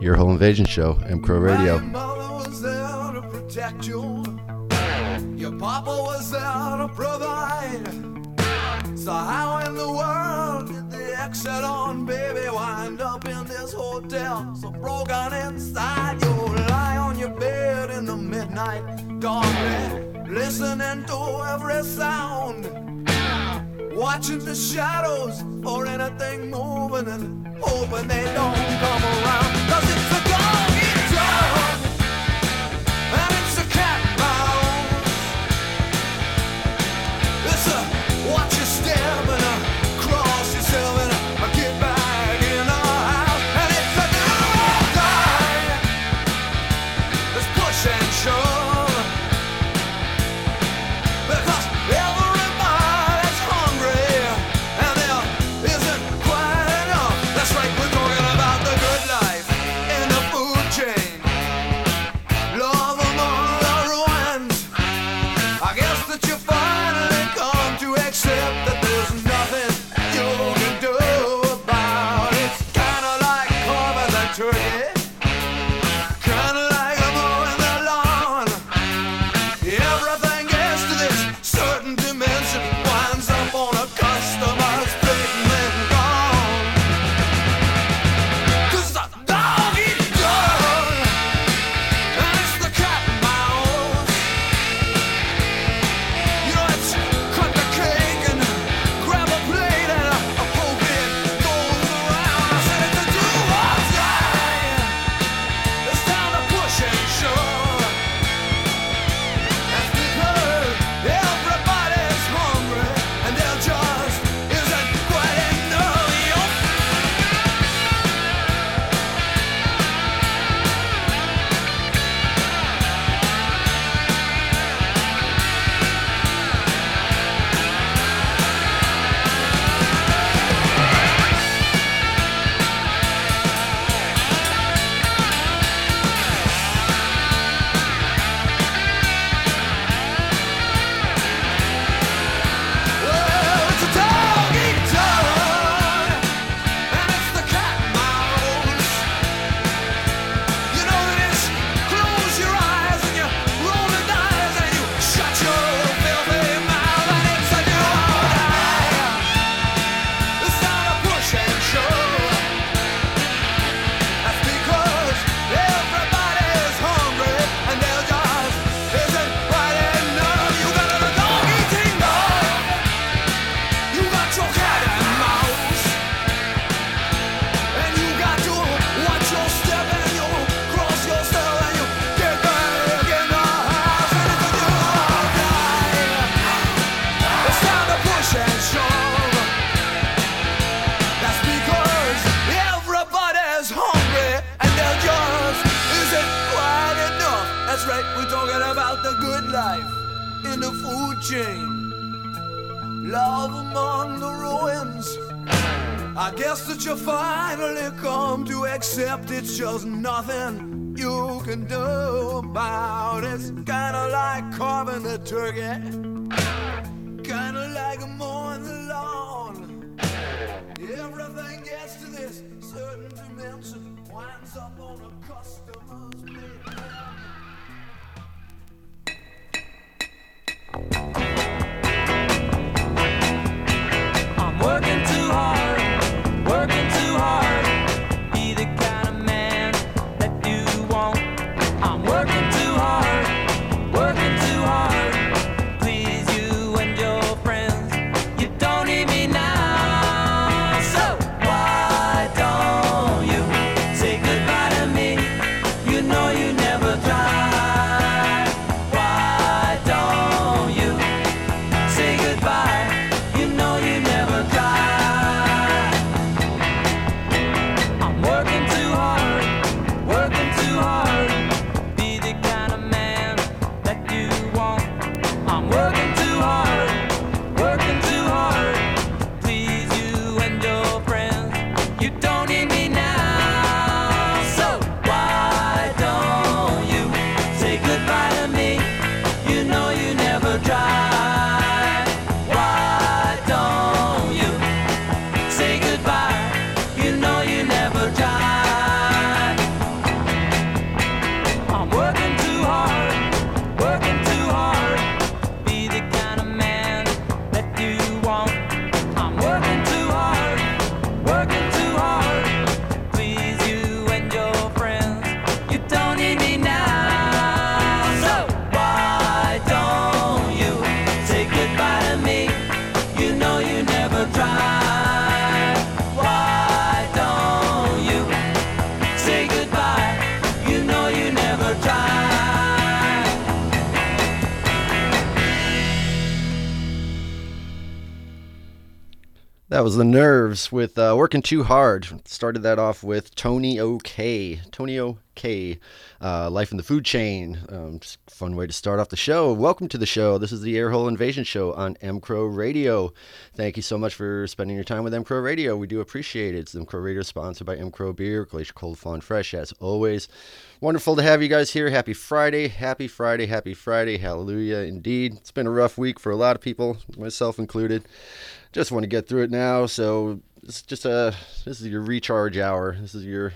Earhole Invasion Show, M Crow Radio. You. Your papa was there to provide. So how in the world did the exit on baby wind up in this hotel? So broken inside, you lie on your bed in the midnight darkness, listening to every sound watching the shadows or anything moving and hoping they don't come around. can do about it. It's kinda like carving a turkey, kinda like mowing the lawn. Everything gets to this certain dimension, winds up on a customer's plate. I'm working. That was the Nerves with uh, Working Too Hard. Started that off with Tonio K. Tony OK. Uh, Life in the Food Chain. Um, fun way to start off the show. Welcome to the show. This is the Earhole Invasion Show on M Crow Radio. Thank you so much for spending your time with M Crow Radio. We do appreciate it. It's Crow Radio sponsored by M Crow Beer, Glacier Cold Fawn Fresh, as always. Wonderful to have you guys here. Happy Friday. Happy Friday. Happy Friday. Hallelujah. Indeed. It's been a rough week for a lot of people, myself included just want to get through it now. So it's just a this is your recharge hour. This is your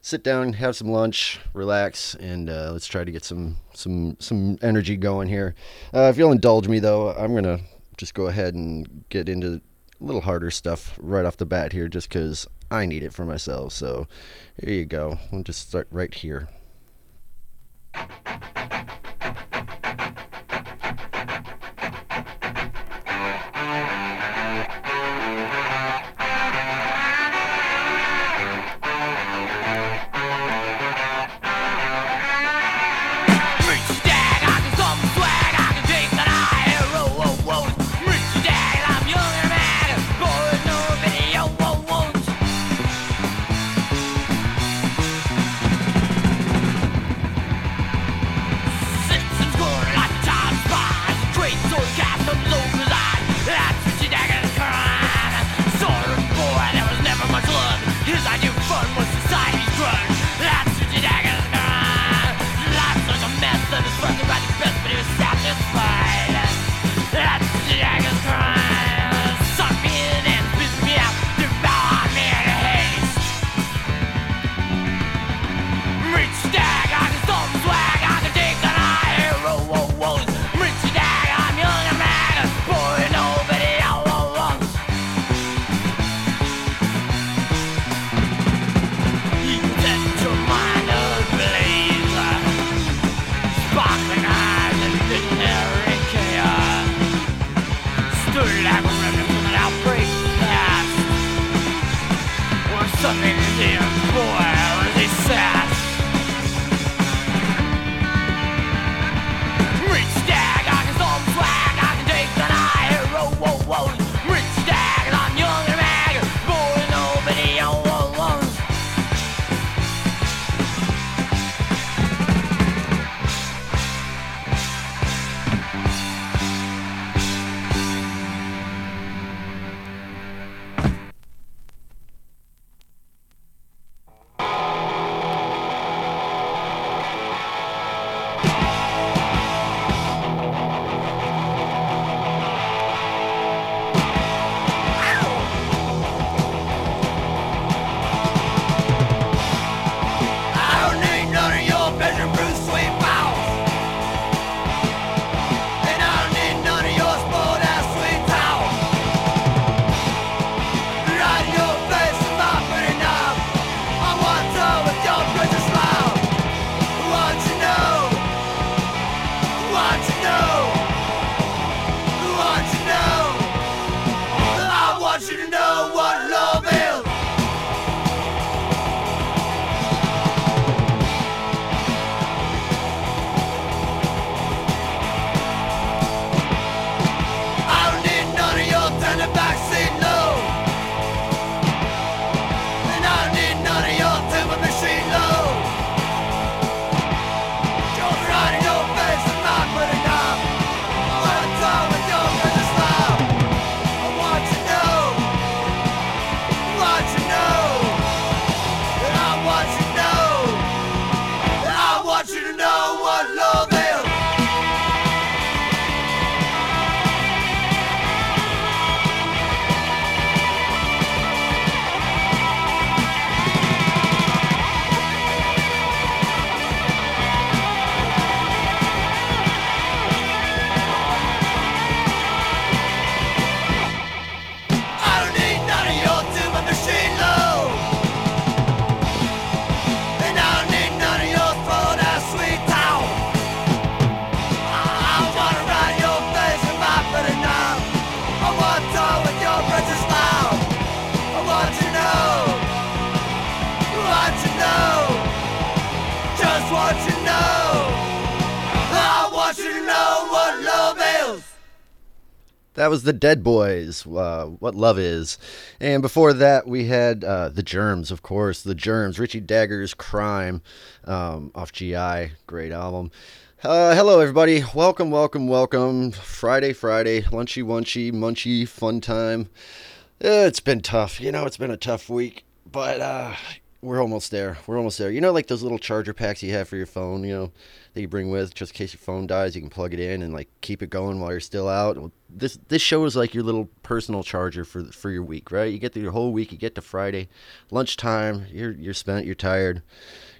sit down, have some lunch, relax, and uh, let's try to get some some some energy going here. Uh, if you'll indulge me though, I'm gonna just go ahead and get into a little harder stuff right off the bat here, just because I need it for myself. So here you go. We'll just start right here. That was the Dead Boys, uh, What Love Is. And before that, we had uh, The Germs, of course. The Germs, Richie Dagger's Crime um, off GI. Great album. Uh, hello, everybody. Welcome, welcome, welcome. Friday, Friday, lunchy, wunchy, munchy, fun time. Uh, it's been tough. You know, it's been a tough week, but uh, we're almost there. We're almost there. You know, like those little charger packs you have for your phone, you know, that you bring with just in case your phone dies. You can plug it in and like keep it going while you're still out. This this show is like your little personal charger for for your week, right? You get through your whole week. You get to Friday, lunchtime. You're you're spent. You're tired.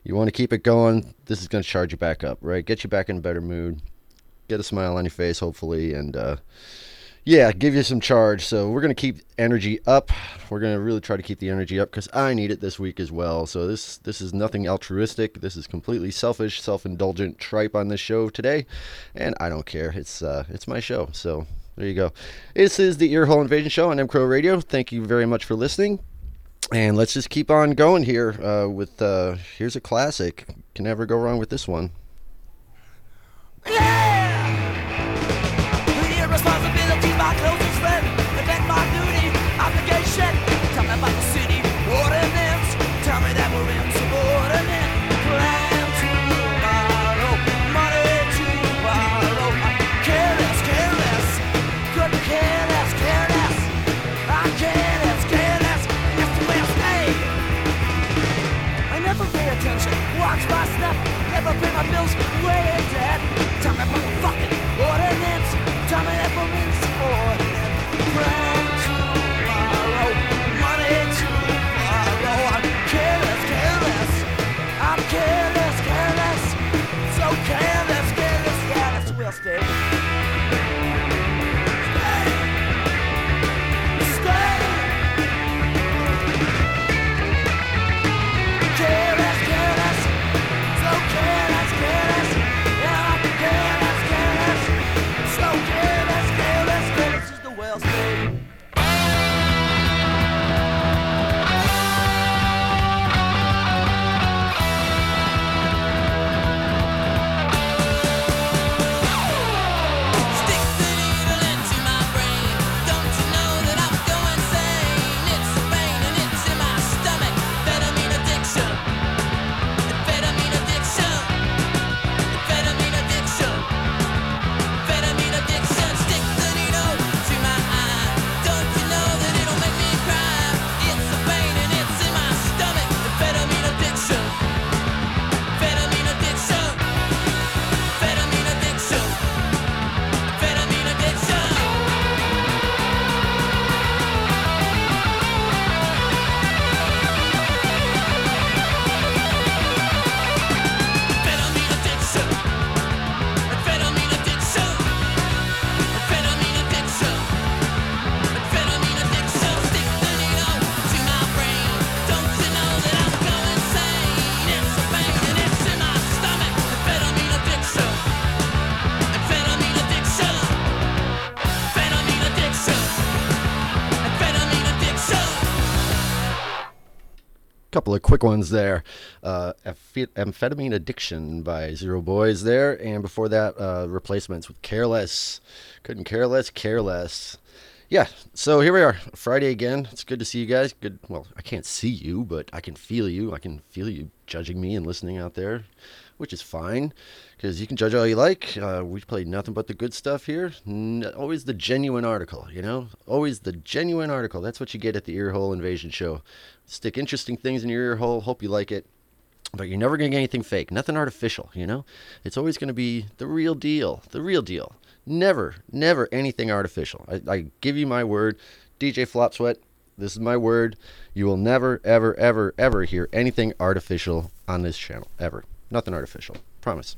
You want to keep it going. This is going to charge you back up, right? Get you back in a better mood. Get a smile on your face, hopefully, and. uh yeah, give you some charge. So we're gonna keep energy up. We're gonna really try to keep the energy up because I need it this week as well. So this this is nothing altruistic. This is completely selfish, self-indulgent tripe on this show today, and I don't care. It's uh, it's my show. So there you go. This is the Earhole Invasion Show on M Crow Radio. Thank you very much for listening. And let's just keep on going here uh, with uh, here's a classic. Can never go wrong with this one. The quick ones there. Uh, Amphe- Amphetamine Addiction by Zero Boys there. And before that, uh, replacements with Careless. Couldn't care less, careless. Yeah, so here we are, Friday again. It's good to see you guys. Good. Well, I can't see you, but I can feel you. I can feel you judging me and listening out there, which is fine because you can judge all you like. Uh, we play nothing but the good stuff here. N- always the genuine article, you know? Always the genuine article. That's what you get at the Earhole Invasion Show. Stick interesting things in your ear hole. Hope you like it. But you're never going to get anything fake, nothing artificial, you know? It's always going to be the real deal, the real deal. Never, never anything artificial. I, I give you my word. DJ Flop Sweat, this is my word. You will never, ever, ever, ever hear anything artificial on this channel. Ever. Nothing artificial. Promise.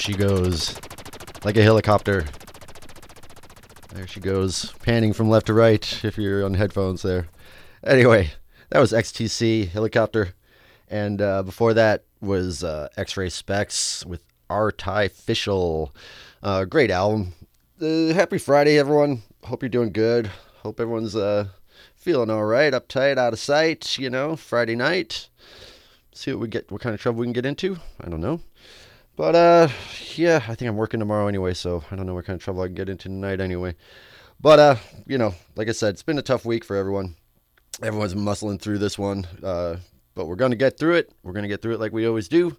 She goes, like a helicopter. There she goes, panning from left to right if you're on headphones there. Anyway, that was XTC Helicopter. And uh, before that was uh, X Ray Spex with Artificial. Uh, great album. Uh, happy Friday, everyone. Hope you're doing good. Hope everyone's uh, feeling all right, uptight, out of sight, you know, Friday night. See what we get, what kind of trouble we can get into. I don't know. But uh, yeah, I think I'm working tomorrow anyway, so I don't know what kind of trouble I can get into tonight anyway. But uh, you know, like I said, it's been a tough week for everyone. Everyone's muscling through this one, uh, but we're gonna get through it. We're gonna get through it like we always do,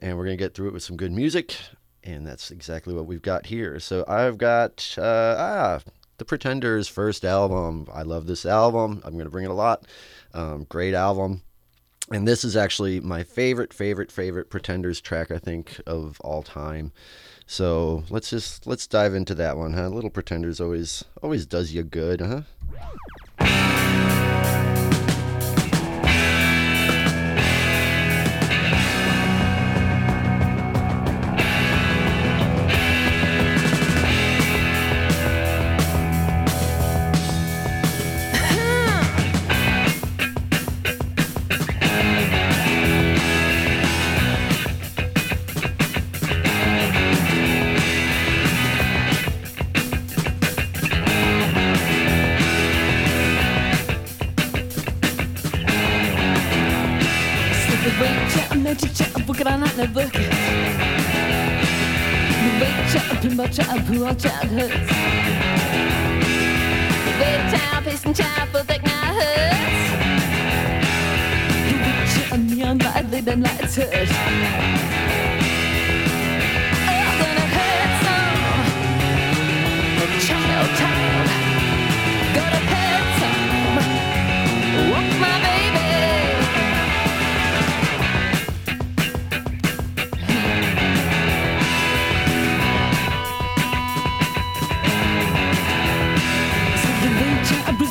and we're gonna get through it with some good music, and that's exactly what we've got here. So I've got uh, ah, the Pretenders' first album. I love this album. I'm gonna bring it a lot. Um, great album and this is actually my favorite favorite favorite pretenders track i think of all time. So let's just let's dive into that one huh? Little pretenders always always does you good huh Вече нечича в гранат на вък Вече примача в лъча хъц Вече песнича в дъкна хъц Вече мия най-леден лайц хъц Child time.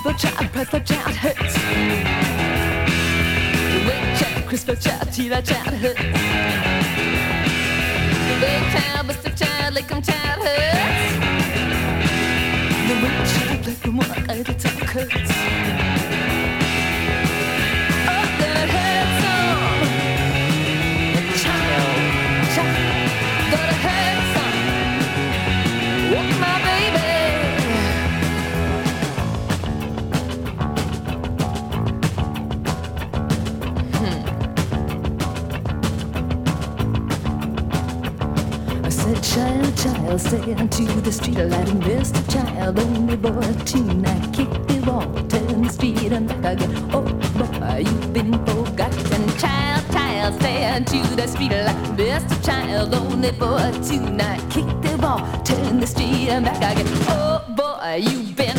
My child, press my child hurts. The big my child, tear my child hurts. The big child, the child, like I'm child hurts. The child, like I'm walk, I the talk hurts. Child, to the street, miss the child, only boy tonight. Kick the wall, turn the street and back again. Oh boy, you've been forgotten. Child, child, stay to the street, miss the child, only boy tonight. Kick the ball, turn the street and back again. Oh boy, you've been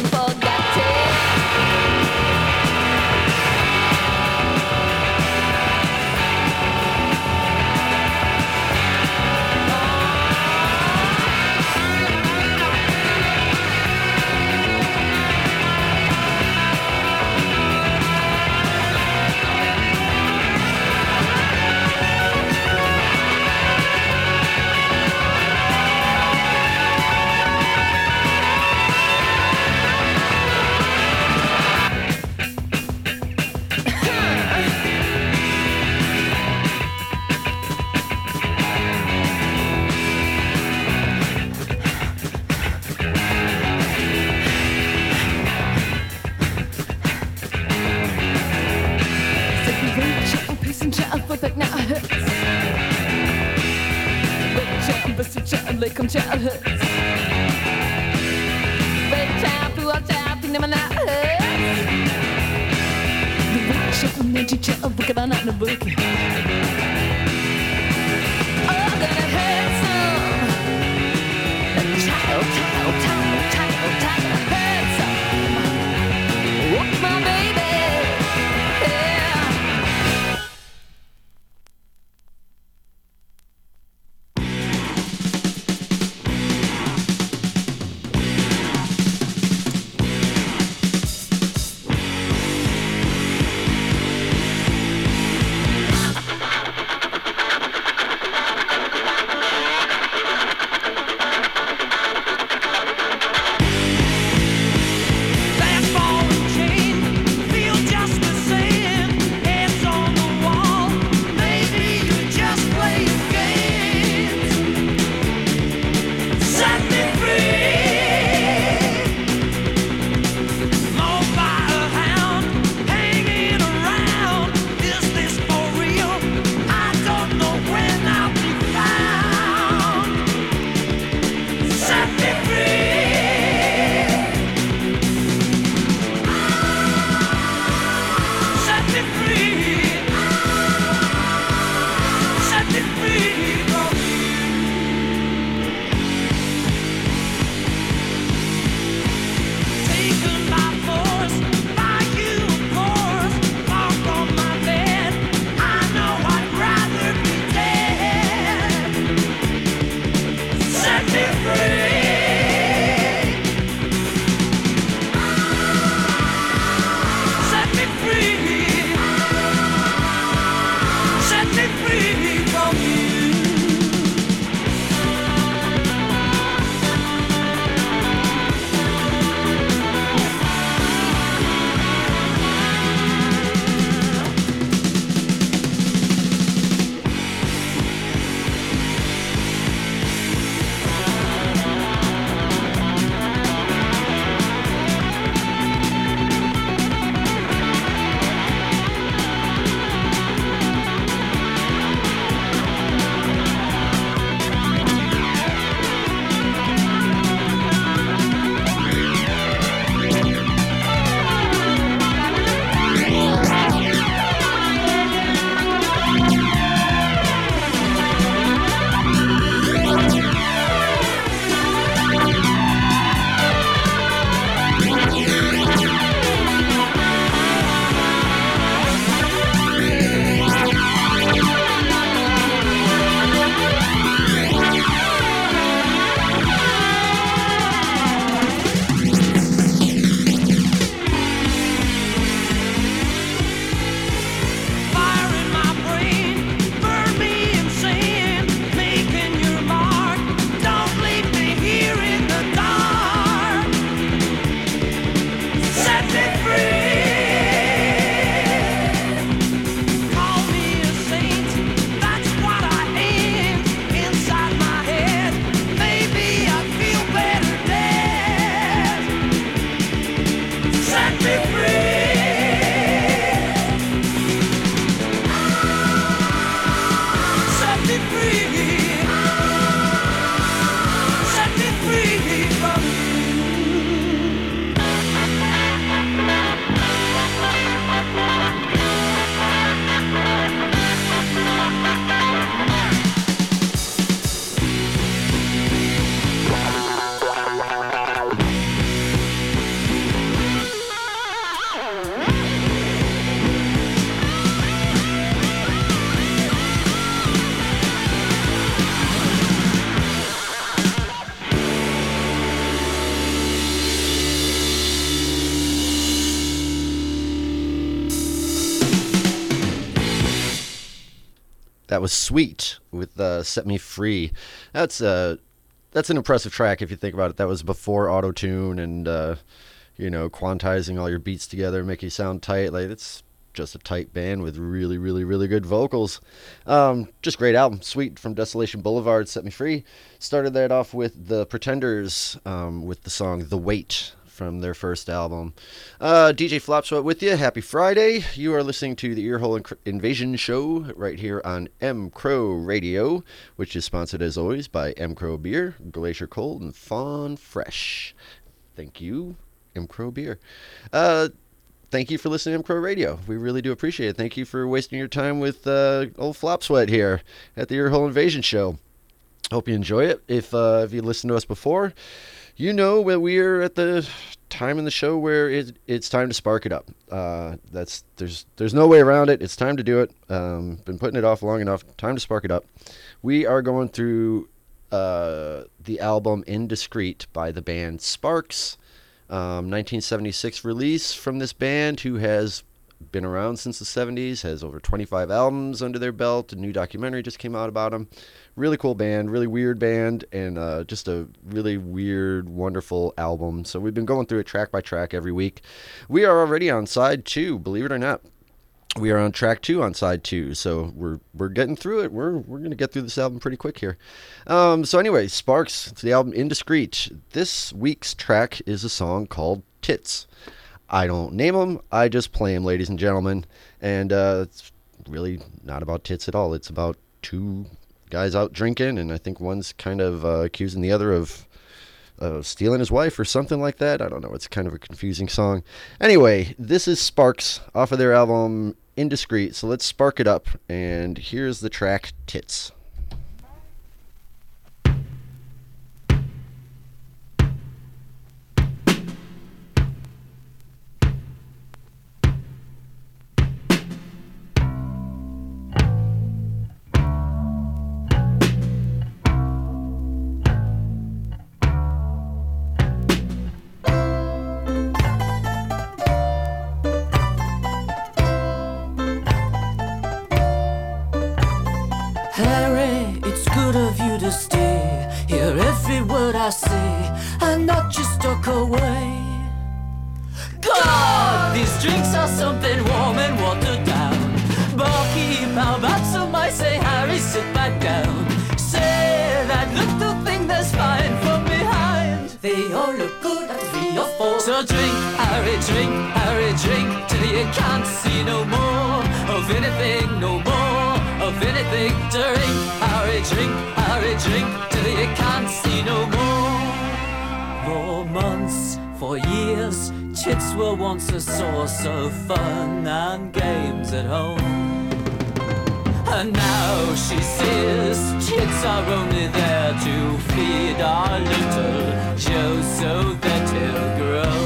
Was Sweet with uh, "Set Me Free." That's uh, that's an impressive track if you think about it. That was before auto tune and uh, you know quantizing all your beats together, make you sound tight. Like it's just a tight band with really, really, really good vocals. Um, just great album. Sweet from Desolation Boulevard, Set Me Free. Started that off with the Pretenders um, with the song The Wait from their first album. Uh, DJ Flopsweat with you. Happy Friday. You are listening to the Earhole Invasion Show right here on M Crow Radio, which is sponsored as always by M Crow Beer, Glacier Cold, and Fawn Fresh. Thank you, M Crow Beer. Uh, thank you for listening to M Crow Radio. We really do appreciate it. Thank you for wasting your time with uh, old Flop Sweat here at the Earhole Invasion Show. Hope you enjoy it. If uh, if you listened to us before, you know that we're at the time in the show where it, it's time to spark it up. Uh, that's there's there's no way around it. It's time to do it. Um, been putting it off long enough. Time to spark it up. We are going through uh, the album Indiscreet by the band Sparks. Um, 1976 release from this band who has been around since the 70s, has over 25 albums under their belt. A new documentary just came out about them. Really cool band, really weird band, and uh, just a really weird, wonderful album. So we've been going through it track by track every week. We are already on side two, believe it or not we are on track two on side two, so we're we're getting through it. We're we're gonna get through this album pretty quick here. Um, so anyway, Sparks, the album Indiscreet. This week's track is a song called Tits. I don't name them, I just play them, ladies and gentlemen. And uh, it's really not about tits at all. It's about two guys out drinking, and I think one's kind of uh, accusing the other of uh, stealing his wife or something like that. I don't know. It's kind of a confusing song. Anyway, this is Sparks off of their album Indiscreet. So let's spark it up. And here's the track Tits. Just talk away. God, these drinks are something warm and watered down. Barkeep, how about some I say, Harry, sit back down. Say that little thing that's fine from behind. They all look good at three or four. So drink, Harry, drink, Harry, drink, till you can't see no more of anything, no more of anything. Drink, Harry, drink, Harry, drink, till you can't see no more. For months, for years, chits were once a source of fun and games at home. And now she says chits are only there to feed our little Joe so that he'll grow.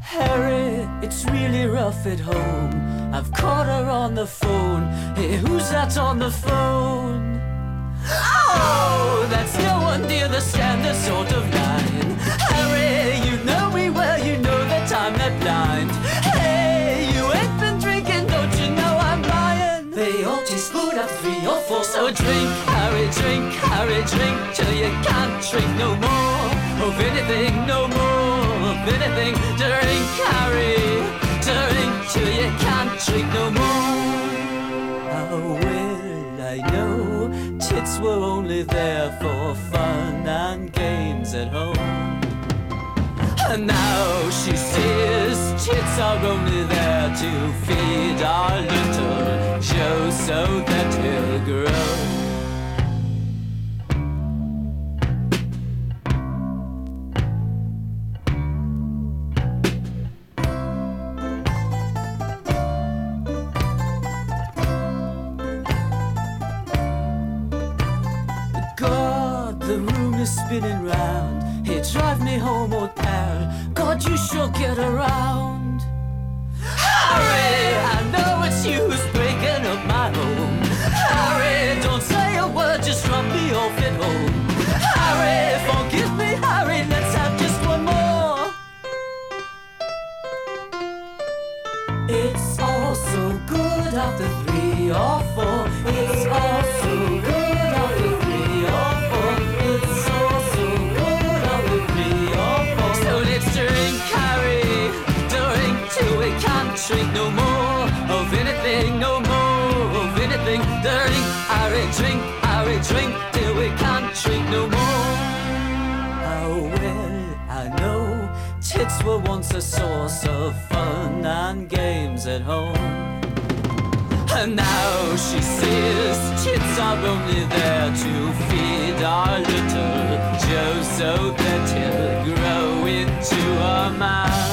Harry, it's really rough at home. I've caught her on the phone. Hey, who's that on the phone? Oh, that's no one near the standard sort of line. Harry, you know me well, you know that I'm not blind. Hey, you ain't been drinking, don't you know I'm lying? They all taste good at three or four. So drink, Harry, drink, Harry, drink, till you can't drink no more of anything, no more of anything. Drink, Harry, drink, till you can't drink no more. Will I know tits were only there for fun and games at home? And now she says tits are only there to feed our little Joe so that he'll grow. Were once a source of fun and games at home. And now she says tits are only there to feed our little Joe so that he'll grow into a man.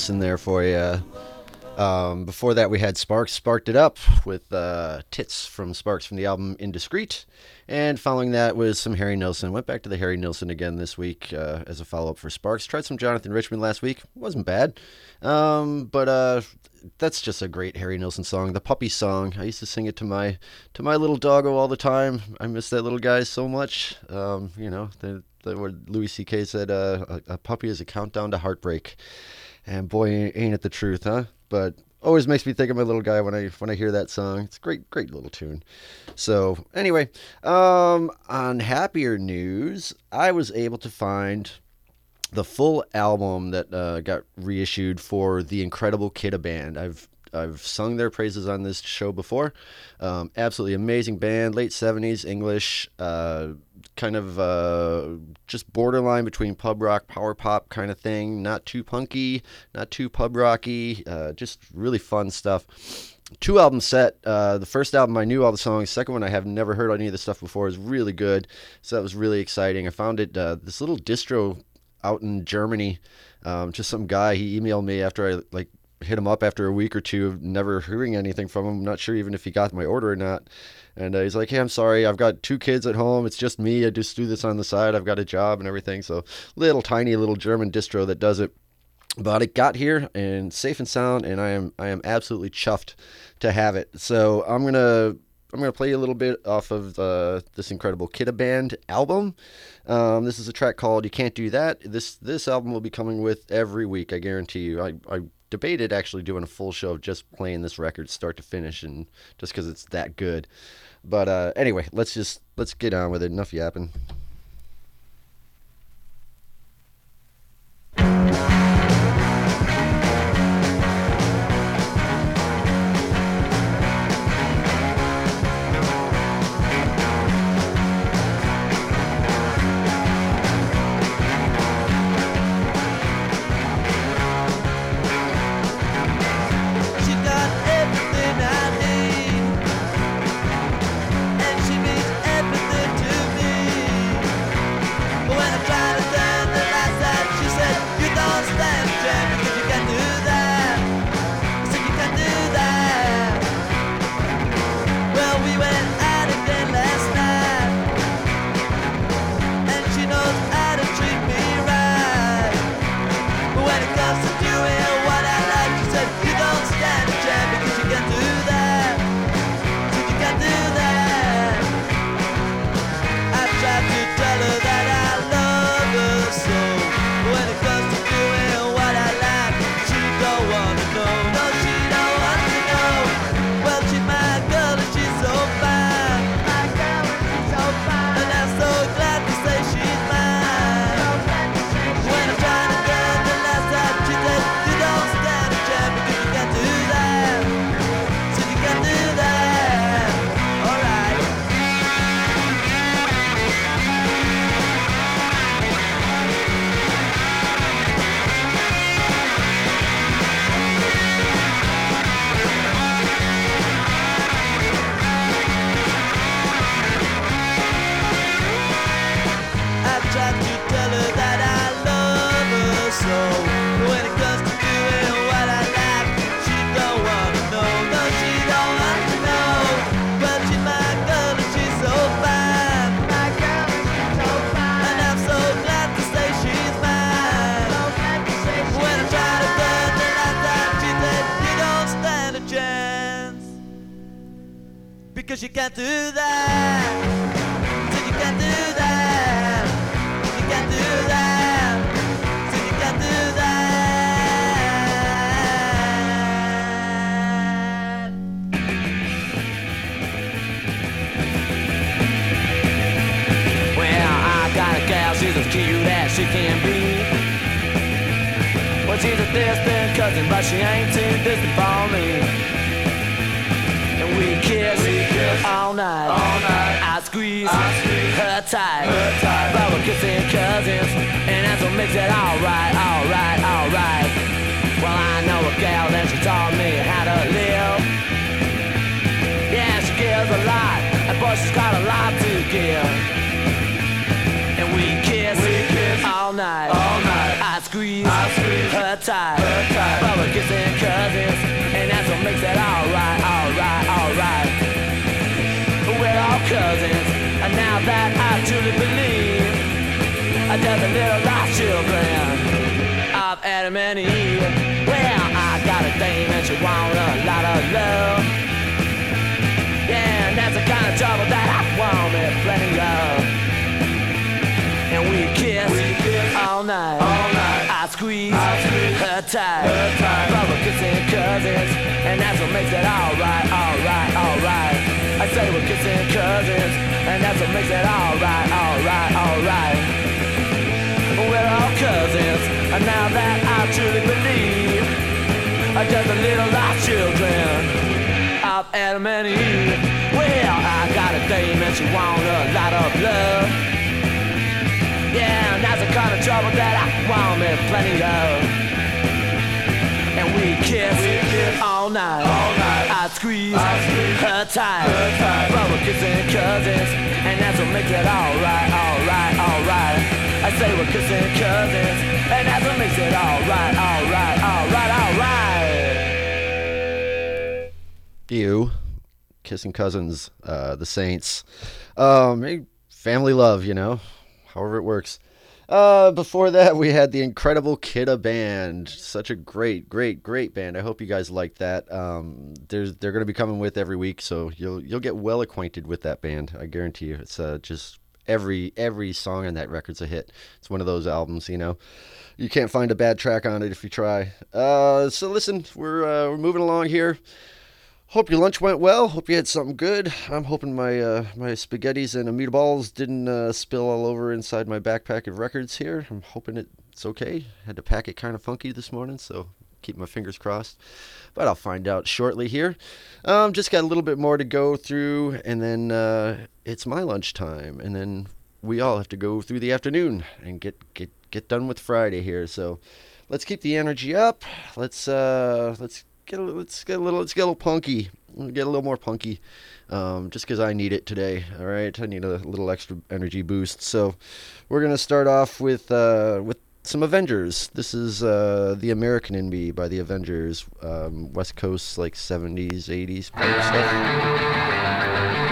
Nilsson there for you. Um, before that, we had Sparks sparked it up with uh, Tits from Sparks from the album Indiscreet. And following that was some Harry Nilsson. Went back to the Harry Nilsson again this week uh, as a follow up for Sparks. Tried some Jonathan Richman last week. Wasn't bad. Um, but uh, that's just a great Harry Nilsson song. The puppy song. I used to sing it to my to my little doggo all the time. I miss that little guy so much. Um, you know, the, the, what Louis C.K. said, uh, a, a puppy is a countdown to heartbreak. And boy, ain't it the truth, huh? But always makes me think of my little guy when I when I hear that song. It's a great, great little tune. So anyway, um, on happier news, I was able to find the full album that uh, got reissued for the Incredible Kidda Band. I've I've sung their praises on this show before. Um, absolutely amazing band, late '70s English, uh, kind of uh, just borderline between pub rock, power pop kind of thing. Not too punky, not too pub rocky. Uh, just really fun stuff. Two album set. Uh, the first album I knew all the songs. Second one I have never heard any of the stuff before. is really good. So that was really exciting. I found it uh, this little distro out in Germany. Um, just some guy. He emailed me after I like hit him up after a week or two of never hearing anything from him. I'm not sure even if he got my order or not. And uh, he's like, "Hey, I'm sorry. I've got two kids at home. It's just me. I just do this on the side. I've got a job and everything. So little tiny little German distro that does it." But it got here and safe and sound, and I am I am absolutely chuffed to have it. So I'm gonna I'm gonna play a little bit off of uh, this incredible Kidda Band album. Um, this is a track called "You Can't Do That." This this album will be coming with every week. I guarantee you. I, I debated actually doing a full show of just playing this record start to finish, and just because it's that good. But uh, anyway, let's just let's get on with it. Enough yapping. Because you can't do that. Said you can't do that. You can't do that. You can't do that. Well, I got a she's as cute as she can be. Well, she's a distant cousin, but she ain't too distant for me. And we kiss, all night. All night. I squeeze, I squeeze her tight. her But we're kissing cousins, and that's what makes it alright, alright, alright. Well, I know a gal, and she taught me how to live. Yeah, she gives a lot, and boy, she's got a lot to give. And we kiss, all night, all night. I squeeze, her tight, but we're kissing cousins, and that's what makes it alright, alright, alright. We're all cousins, and now that I truly believe, I just a little lost children of Adam and Eve. Well, I got a dame and she want a lot of love. Yeah, and that's the kind of trouble that I want me plenty of. And we kiss, all her tight. We're kissing cousins, and that's what makes it alright, alright, alright. I say we're kissing cousins, and that's what makes it alright, alright, alright. We're all cousins, and now that I truly believe, are just a little lost children of Adam and Eve. Well, I got a dame and she want a lot of love. Yeah, and that's the kind of trouble that I want me plenty of. We kiss, all night. I squeeze, her tight. But we're kissing cousins, and that's what makes it alright, alright, alright. I say we're kissing cousins, and that's what makes it alright, alright, alright, alright. You, kissing cousins, uh, the Saints, um, family love, you know, however it works. Uh, before that, we had the incredible Kidda band. Such a great, great, great band. I hope you guys like that. Um, there's they're going to be coming with every week, so you'll you'll get well acquainted with that band. I guarantee you. It's uh, just every every song on that record's a hit. It's one of those albums, you know. You can't find a bad track on it if you try. Uh, so listen, we're uh, we're moving along here. Hope your lunch went well. Hope you had something good. I'm hoping my uh, my spaghettis and meatballs didn't uh, spill all over inside my backpack of records here. I'm hoping it's okay. Had to pack it kind of funky this morning, so keep my fingers crossed. But I'll find out shortly here. Um, just got a little bit more to go through, and then uh, it's my lunchtime, and then we all have to go through the afternoon and get get get done with Friday here. So let's keep the energy up. Let's uh, let's get a, let's get a little let's get a little punky. Get a little more punky, um, just because I need it today. All right, I need a little extra energy boost. So we're gonna start off with uh, with some Avengers. This is uh, the American in Me by the Avengers, um, West Coast like 70s, 80s kind of stuff.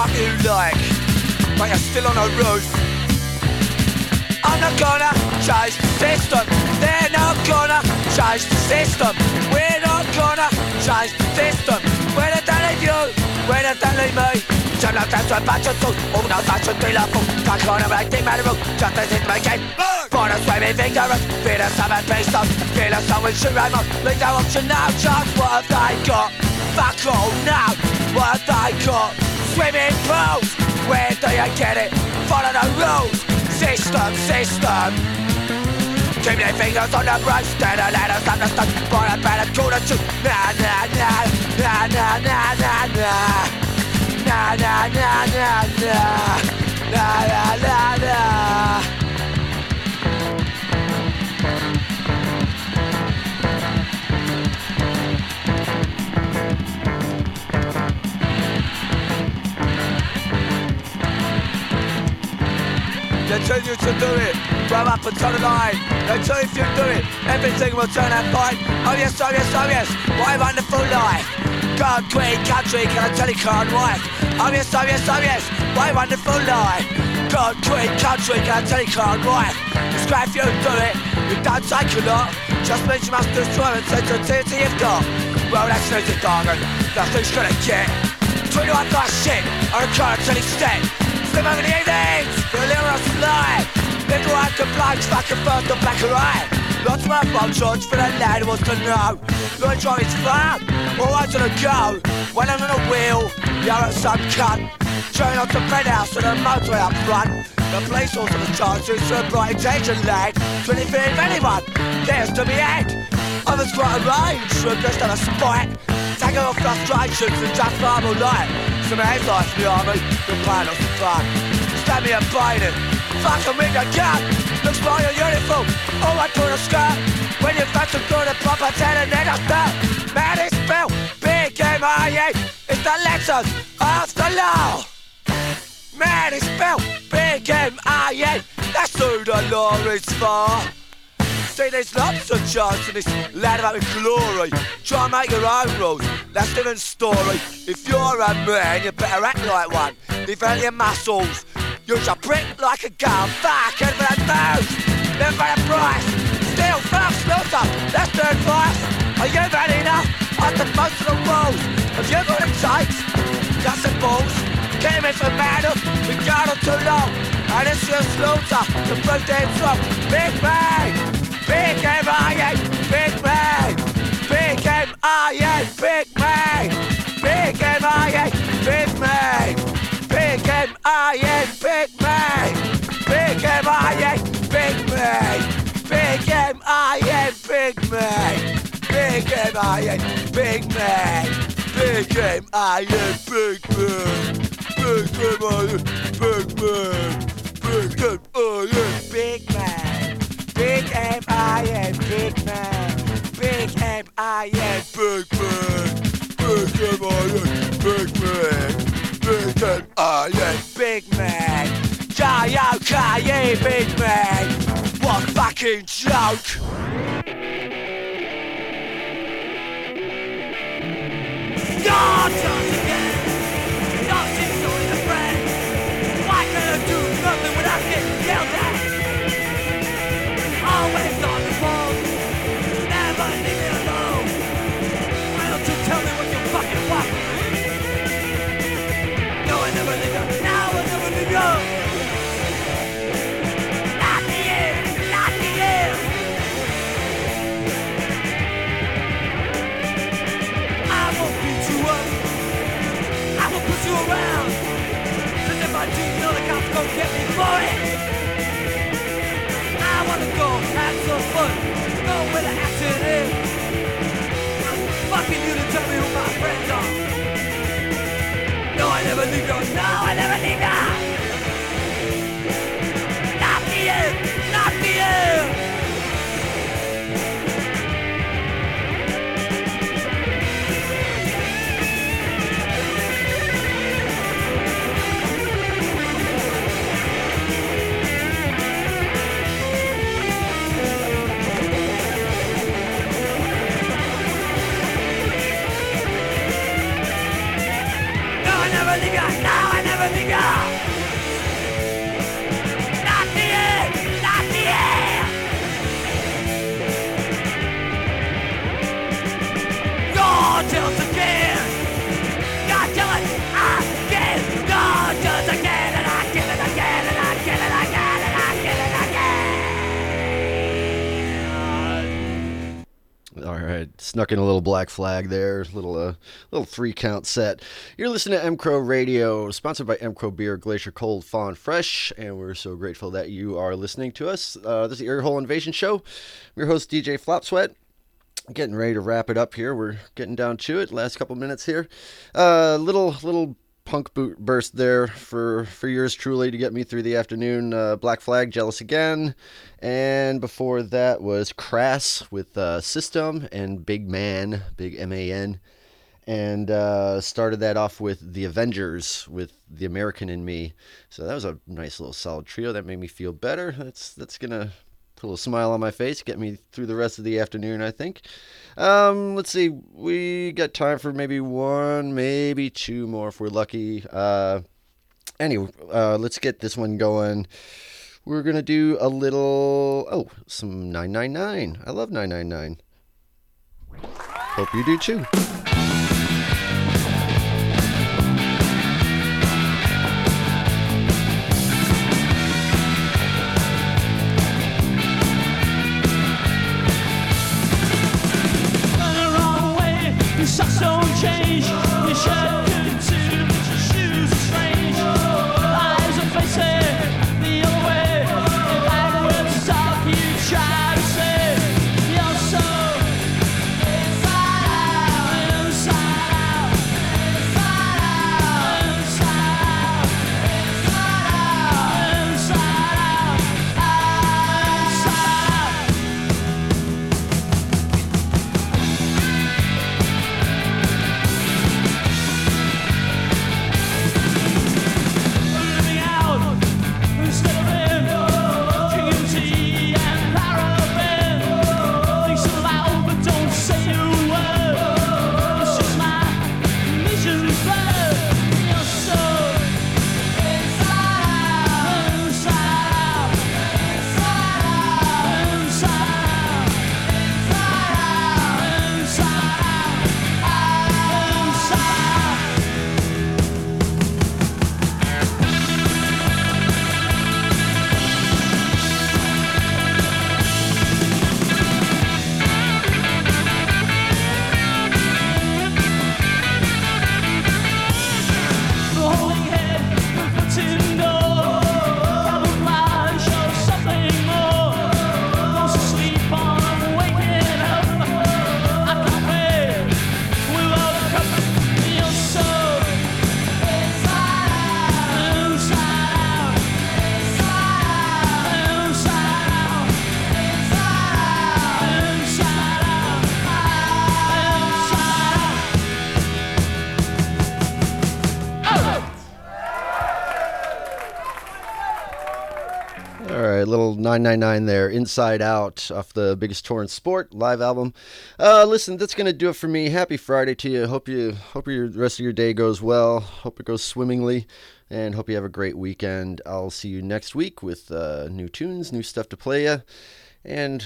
Fuck you like, but you're still on the roof. I'm not gonna change the system. They're not gonna change the system. We're not gonna change the system. When don't leave you, when don't leave me. Turn up time to a bunch of I should be love. Can't them like they matter. Just as it may get. Born us swimming vigorous. Feel us some and based on. Feel us with shoot right up. Leave no option now. Just what have they got? Fuck all now. What have they got? Swimming pools. Where do you get it? Follow the rules. System, system. Keep their fingers on the brush, stand and let us understand. For a better cool to shoot. Na na na, na na na na na. Na na na na na. Na na na na. Continue to do it. Grow up and toe the line. Until if you do it, everything will turn out fine. Oh yes, oh yes, oh yes. What a wonderful life. God, queen, country, can I tell you, can't wife? Oh yes, oh yes, oh yes, what a wonderful life. God, queen, country, can I tell you can't wife. It's great if you do it, you don't take a lot. Just means you must destroy and sensitivity you've got. Well, that's of darling, nothing's gonna get. Treat you up like shit, on a current till the moment he needs The lyrics lie Little at the blanks like a bird the black and white. Lots of about church for the lad was to know. Your job is flat, all I gonna go When I'm on a wheel, you're at some cunt. Turn off the penthouse with the motorway up front. The police also the chances to a bright attention late 25 anyone, there's to be eight Others quite a range, so just on a spike Taking off frustrations and just verbal life som er The smørende Du brænder som Stand me i bøjne Fuck om ikke jeg kan Look small your uniform. Oh I a skør When you fucking go to pop og tage det I og Man is built, Big It's the legend of the law. Man is built, Big That's who the law is for. See, there's lots of chance in this land of glory. Try and make your own rules. That's a different story. If you're a man, you better act like one. Develop your muscles. Use a brick like a gun. Fuck everyone moves. Live for the price. Steal, fuck, slaughter. That's the advice. Are you had enough? At the most of the rules. Have you got it takes? Guts and balls. Came in for battle. We got on too long. And it's your slaughter. The both ends up. Big bang. Big M-I-A, Big Bang. Big M-I-A, Big Bang. Big M-I-A, Big Bang. Big M-I-A, Big Bang. Big M-I-A, Big Bang. Big M-I-A, Big Bang. Big M-I-A, Big Bang. Big M-I-A, Big Bang. Big M-I-A, Big Bang. Big M-I-A, Big Bang. Big M-I-N, Big ape, am big man. Big ape, am big man. Big ape, am big man. Big ape, am big man. Die out, Kaye, big man. What fucking joke? Gotcha! You to tell me who my friends are. No, I never leave you. No, I never leave you. Yeah! Snuck in a little black flag there, little uh, little three count set. You're listening to M Crow Radio, sponsored by M Crow Beer, Glacier Cold, Fawn Fresh, and we're so grateful that you are listening to us. Uh, this is the Earhole Invasion Show. I'm your host DJ Flop Sweat. Getting ready to wrap it up here. We're getting down to it. Last couple minutes here. Uh, little little punk boot burst there for for yours truly to get me through the afternoon. Uh, Black Flag, Jealous Again, and before that was Crass with uh, System and Big Man, Big M A N, and uh, started that off with the Avengers with The American in Me. So that was a nice little solid trio that made me feel better. That's that's gonna A little smile on my face, get me through the rest of the afternoon, I think. Um, let's see, we got time for maybe one, maybe two more if we're lucky. Uh, anyway, uh, let's get this one going. We're gonna do a little oh, some 999. I love 999. Hope you do too. 999 there, Inside Out, off the biggest tour in sport live album. Uh, listen, that's gonna do it for me. Happy Friday to you. Hope you hope your the rest of your day goes well. Hope it goes swimmingly, and hope you have a great weekend. I'll see you next week with uh, new tunes, new stuff to play you, and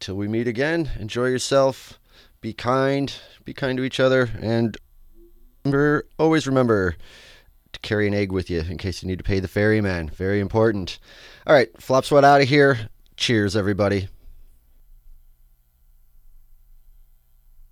till we meet again, enjoy yourself. Be kind, be kind to each other, and remember, always remember to carry an egg with you in case you need to pay the ferryman. Very important. All right, Flop Sweat out of here. Cheers, everybody.